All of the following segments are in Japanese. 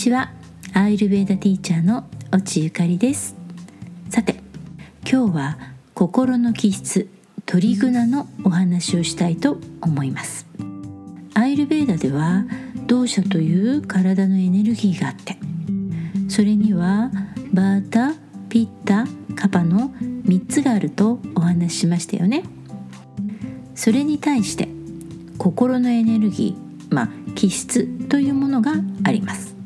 ちは。アイルベーダティーチャーの越ゆかりです。さて今日は心の気質トリグナのお話をしたいと思います。アイルベーダでは動作という体のエネルギーがあってそれにはバータピッタカパの3つがあるとお話ししましたよね。それに対して心のエネルギーまあ気質というものがあります。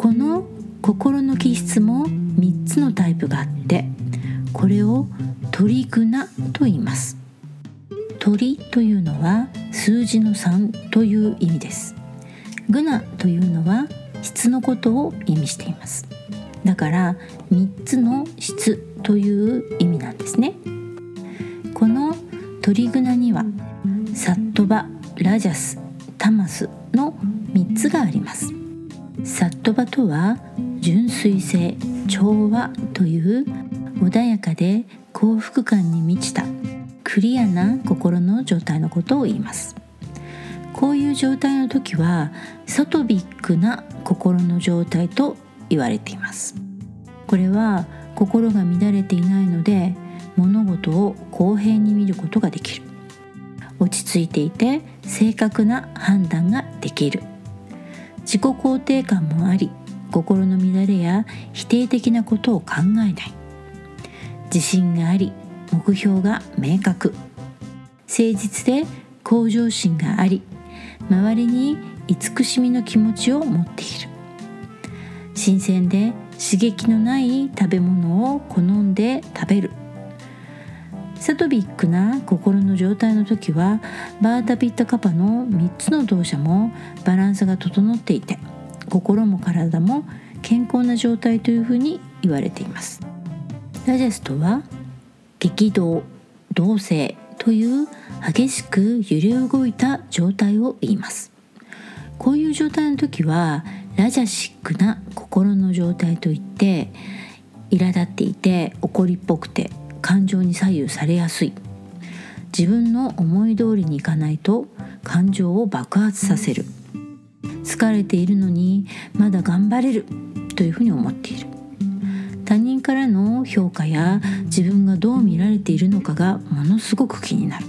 この心の気質も3つのタイプがあってこれを鳥グナと言います。鳥というのは数字の3という意味です。グナというのは質のことを意味しています。だから3つの質という意味なんですね。この鳥グナにはサットバラジャスタマスの3つがあります。サットバとは純粋性調和という穏やかで幸福感に満ちたクリアな心の状態のことを言います。こういう状態の時はサトビックな心の状態と言われています。これは心が乱れていないので物事を公平に見ることができる。落ち着いていて正確な判断ができる。自己肯定感もあり心の乱れや否定的なことを考えない。自信があり目標が明確。誠実で向上心があり周りに慈しみの気持ちを持っている。新鮮で刺激のない食べ物を好んで食べる。サトビックな心の状態の時はバータピッタカパの3つの動作もバランスが整っていて心も体も健康な状態というふうに言われています。ラジャスとは激動動静という激しく揺れ動いた状態を言います。こういう状態の時はラジャシックな心の状態といって苛立っていて怒りっぽくて感情に左右されやすい。自分の思い通りにいかないと感情を爆発させる。疲れているのにまだ頑張れる。というふうに思っている。他人からの評価や自分がどう見られているのかがものすごく気になる。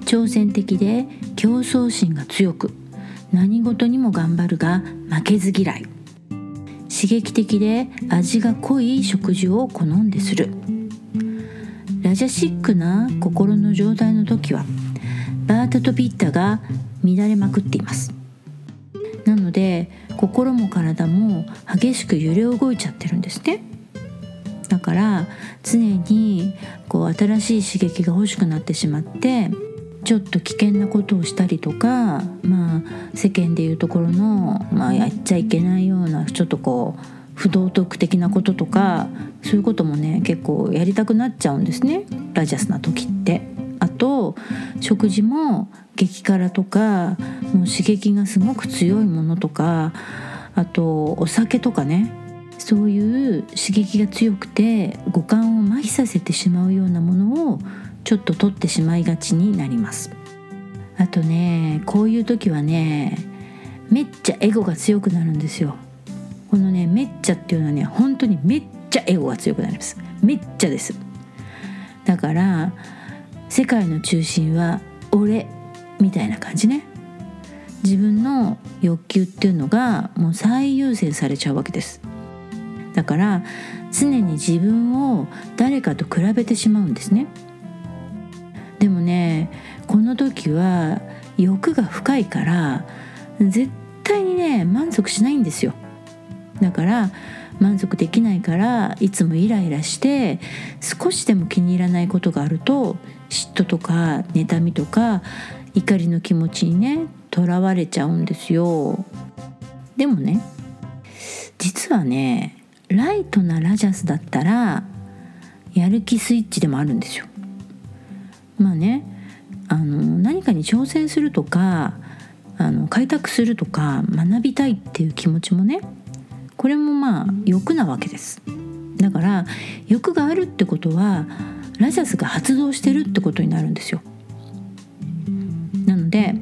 挑戦的で競争心が強く何事にも頑張るが負けず嫌い。刺激的で味が濃い食事を好んでする。ジャシックな心の状態の時はバータとピッタが乱れまくっています。なので心も体も激しく揺れ動いちゃってるんですね。だから常にこう新しい刺激が欲しくなってしまってちょっと危険なことをしたりとかまあ世間でいうところの、まあ、やっちゃいけないようなちょっとこう不道徳的なこととかそういうこともね結構やりたくなっちゃうんですね。ラジャスな時って。あと食事も激辛とかもう刺激がすごく強いものとかあとお酒とかね。そういう刺激が強くて五感を麻痺させてしまうようなものをちょっと取ってしまいがちになります。あとねこういう時はねめっちゃエゴが強くなるんですよ。このねめっちゃっていうのはね本当にめっちゃエゴが強くなります。めっちゃです。だから世界の中心は俺みたいな感じね。自分の欲求っていうのがもう最優先されちゃうわけです。だから常に自分を誰かと比べてしまうんですね。でもねこの時は欲が深いから絶対にね満足しないんですよ。だから満足できないからいつもイライラして少しでも気に入らないことがあると嫉妬とか妬みとか怒りの気持ちにねとらわれちゃうんですよ。でもね実はねライトなラジャスだったらやる気スイッチでもあるんですよ。まあねあの何かに挑戦するとかあの開拓するとか学びたいっていう気持ちもねこれもまあ欲なわけです。だから欲があるってことはラジャスが発動してるってことになるんですよ。なので、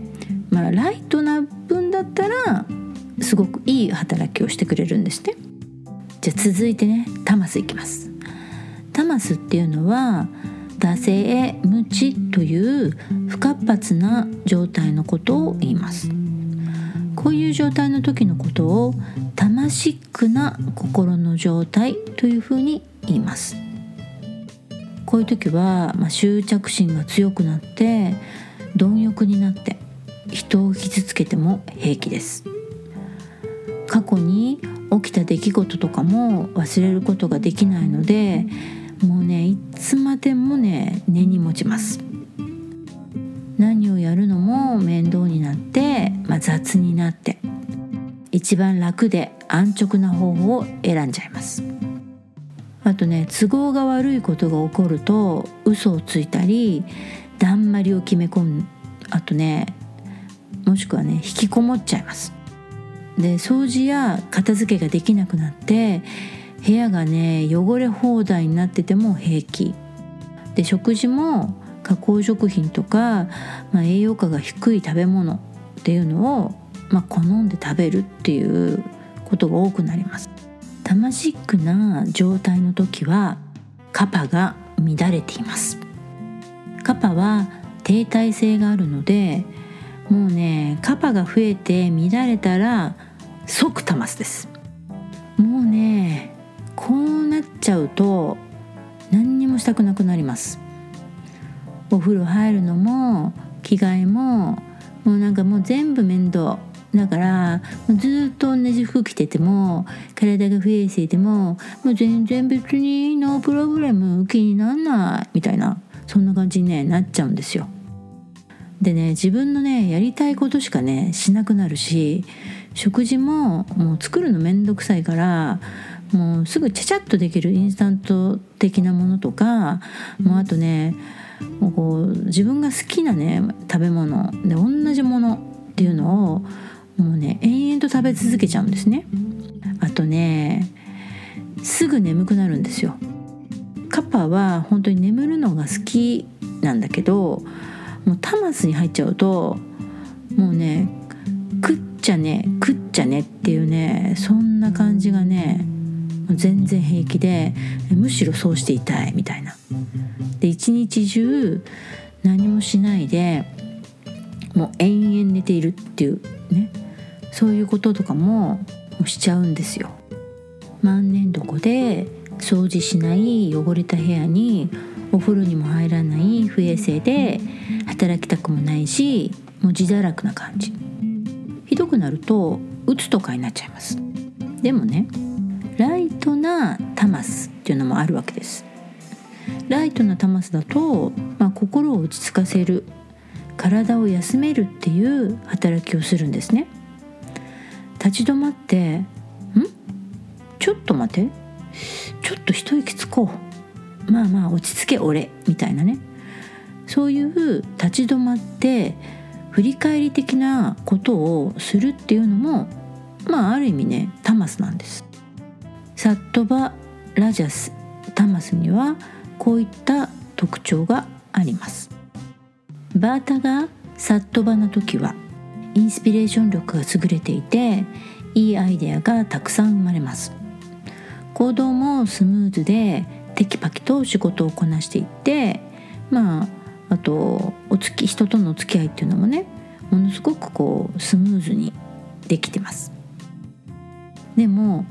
まあ、ライトな分だったらすごくいい働きをしてくれるんですねじゃあ続いてねタマスいきます。タマスっていうのは惰性無知という不活発な状態のことを言います。こういう状態の時のことをタマシックな心の状態というふうに言います。こういう時は、まあ、執着心が強くなって貪欲になって人を傷つけても平気です。過去に起きた出来事とかも忘れることができないのでもうねいつまでもね根に持ちます。何をやるのも面倒になって、まあ、雑になって一番楽で安直な方法を選んじゃいます。あとね都合が悪いことが起こると嘘をついたりだんまりを決め込む。あとねもしくはね引きこもっちゃいます。で掃除や片付けができなくなって部屋がね汚れ放題になってても平気。で食事も加工食品とか、まあ、栄養価が低い食べ物っていうのを、まあ、好んで食べるっていうことが多くなります。タマシックな状態の時はカパが乱れています。カパは停滞性があるのでもうねカパが増えて乱れたら即タマスです。もうねこうなっちゃうと何にもしたくなくなります。お風呂入るのも着替えももうなんかもう全部面倒だからずっと同じ服着てても体が不衛生でももう全然別にノープログラム気になんないみたいなそんな感じに、ね、なっちゃうんですよ。でね自分のねやりたいことしかねしなくなるし食事ももう作るの面倒くさいからもうすぐちゃちゃっとできるインスタント的なものとかもうあとねもうこう自分が好きなね食べ物で同じものっていうのをもうね延々と食べ続けちゃうんですね。あとねすぐ眠くなるんですよ。カッパは本当に眠るのが好きなんだけどもうタマスに入っちゃうともうね食っちゃね食っちゃねっていうねそんな感じがね全然平気でむしろそうしていたいみたいな。で一日中何もしないでもう延々寝ているっていうねそういうこととかもしちゃうんですよ。万年床で掃除しない汚れた部屋にお風呂にも入らない不衛生で働きたくもないしもう自堕落な感じひどくなるとうつとかになっちゃいますでもねライトなタマスっていうのもあるわけです。ライトなタマスだと、まあ、心を落ち着かせる体を休めるっていう働きをするんですね。立ち止まって「ん？ちょっと待て。ちょっと一息つこう。まあまあ落ち着け俺」みたいなね。そういう立ち止まって振り返り的なことをするっていうのもまあある意味ねタマスなんです。サットバラジャスタマスにはこういった特徴があります。バータがサットバの時はインスピレーション力が優れていていいアイデアがたくさん生まれます。行動もスムーズでテキパキと仕事をこなしていってまああとおつき人とのお付き合いっていうのもねものすごくこうスムーズにできてます。でも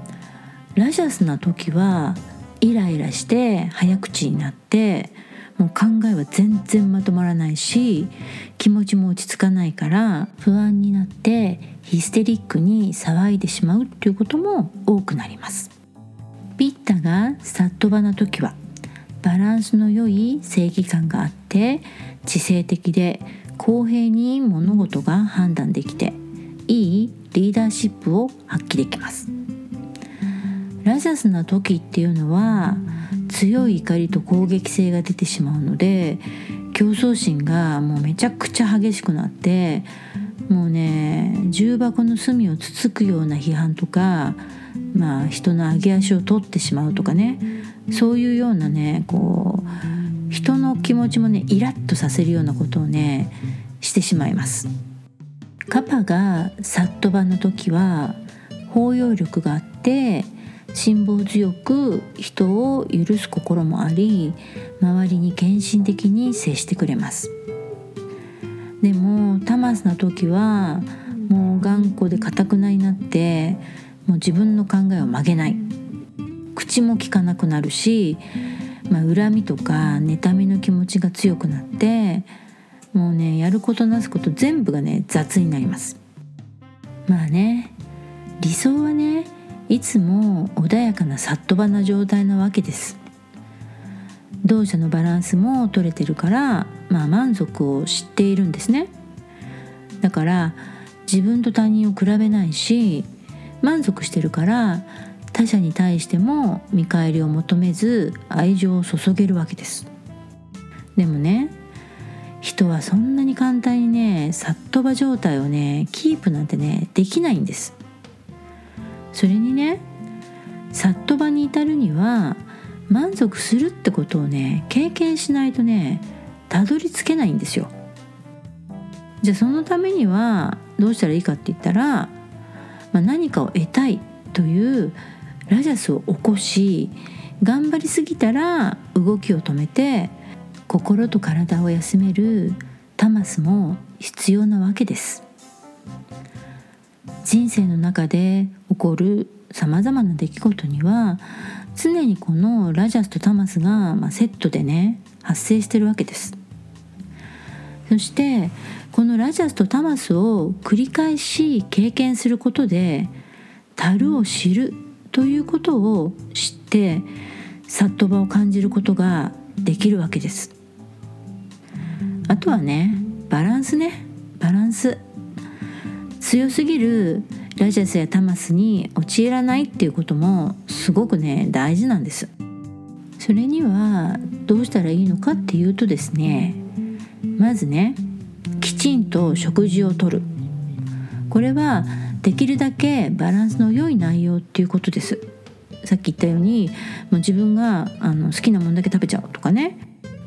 ラジャスな時はイライラして早口になってもう考えは全然まとまらないし気持ちも落ち着かないから不安になってヒステリックに騒いでしまうっていうことも多くなります。ピッタがサットバな時はバランスの良い正義感があって知性的で公平に物事が判断できていいリーダーシップを発揮できます。ラジャスな時っていうのは強い怒りと攻撃性が出てしまうので競争心がもうめちゃくちゃ激しくなってもうね重箱の隅をつつくような批判とかまあ人の上げ足を取ってしまうとかねそういうようなねこう人の気持ちもねイラッとさせるようなことをねしてしまいます。カパがサットバの時は包容力があって辛抱強く人を許す心もあり周りに献身的に接してくれます。でもタマスな時はもう頑固で固くなになってもう自分の考えを曲げない。口も聞かなくなるし、まあ、恨みとか妬みの気持ちが強くなってもうねやることなすこと全部がね雑になります。まあね理想はねいつも穏やかなさっとばな状態なわけです。同社のバランスも取れてるから、まあ、満足を知っているんですね。だから自分と他人を比べないし満足してるから他者に対しても見返りを求めず愛情を注げるわけです。でもね人はそんなに簡単にねさっとば状態をねキープなんてねできないんです。それにねさっとばに至るには満足するってことをね経験しないとねたどり着けないんですよ。じゃあそのためにはどうしたらいいかって言ったら、まあ、何かを得たいというラジャスを起こし頑張りすぎたら動きを止めて心と体を休めるタマスも必要なわけです。人生の中で起こるさまざまな出来事には常にこのラジャスとタマスが、ま、セットでね発生してるわけです。そしてこのラジャスとタマスを繰り返し経験することで樽を知るということを知ってサッと場を感じることができるわけです。あとはねバランスね。バランス。強すぎるラジャスやタマスに陥らないっていうこともすごくね大事なんです。それにはどうしたらいいのかっていうとですねまずねきちんと食事をとる。これはできるだけバランスの良い内容っていうことです。さっき言ったようにもう自分があの好きなもんだけ食べちゃうとかね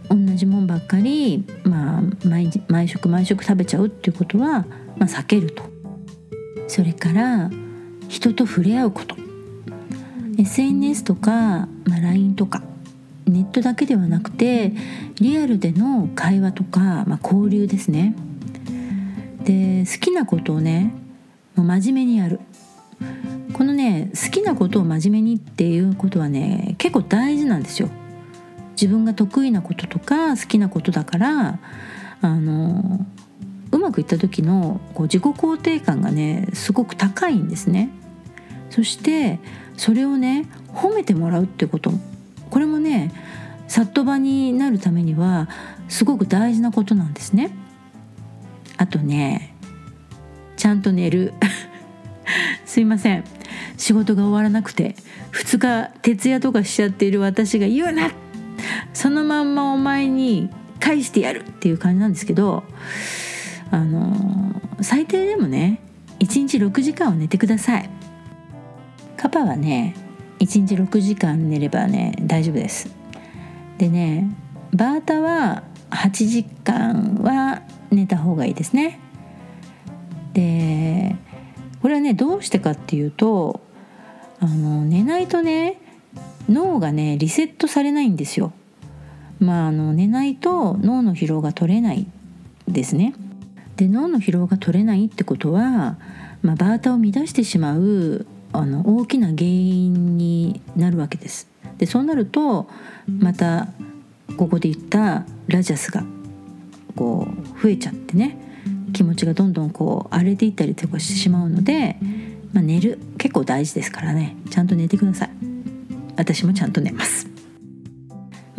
同じもんばっかり、まあ、毎毎食毎食食べちゃうっていうことは、まあ、避けると。それから人と触れ合うこと。SNS とか、まあ、LINE とかネットだけではなくてリアルでの会話とか、まあ、交流ですね。で好きなことをねもう真面目にやる。このね好きなことを真面目にっていうことはね結構大事なんですよ。自分が得意なこととか好きなことだからあのまくいった時のこう自己肯定感がねすごく高いんですね。そしてそれをね褒めてもらうってこと。これもねさっと場になるためにはすごく大事なことなんですね。あとねちゃんと寝る。すいません。仕事が終わらなくて2日徹夜とかしちゃっている私が言うな。そのまんまお前に返してやるっていう感じなんですけどあの最低でもね1日6時間は寝てください。カパはね1日6時間寝ればね大丈夫です。でねバータは8時間は寝た方がいいですね。でこれはねどうしてかっていうとあの寝ないとね脳がねリセットされないんですよ。まああの寝ないと脳の疲労が取れないですね。で脳の疲労が取れないってことは、まあ、バータを乱してしまうあの大きな原因になるわけです。でそうなるとまたここで言ったラジャスがこう増えちゃってね気持ちがどんどんこう荒れていったりとかしてしまうので、まあ、寝る結構大事ですからね。ちゃんと寝てください。私もちゃんと寝ます。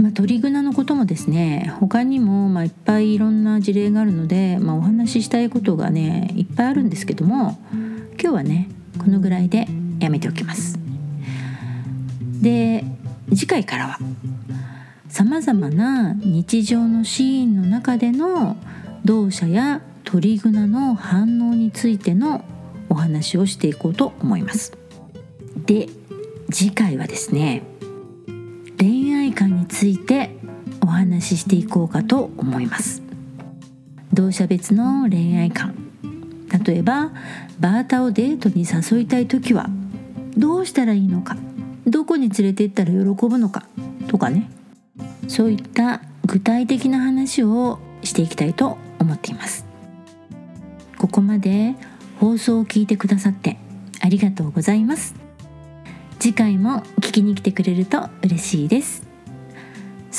まあ、鳥グナのこともですね他にもまあいっぱいいろんな事例があるので、まあ、お話ししたいことがねいっぱいあるんですけども今日はねこのぐらいでやめておきます。で次回からはさまざまな日常のシーンの中での動作や鳥グナの反応についてのお話をしていこうと思います。で次回はですね愛観についてお話ししていこうかと思います。同社別の恋愛観。例えばバータをデートに誘いたい時はどうしたらいいのかどこに連れて行ったら喜ぶのかとかね。そういった具体的な話をしていきたいと思っています。ここまで放送を聞いてくださってありがとうございます。次回も聞きに来てくれると嬉しいです。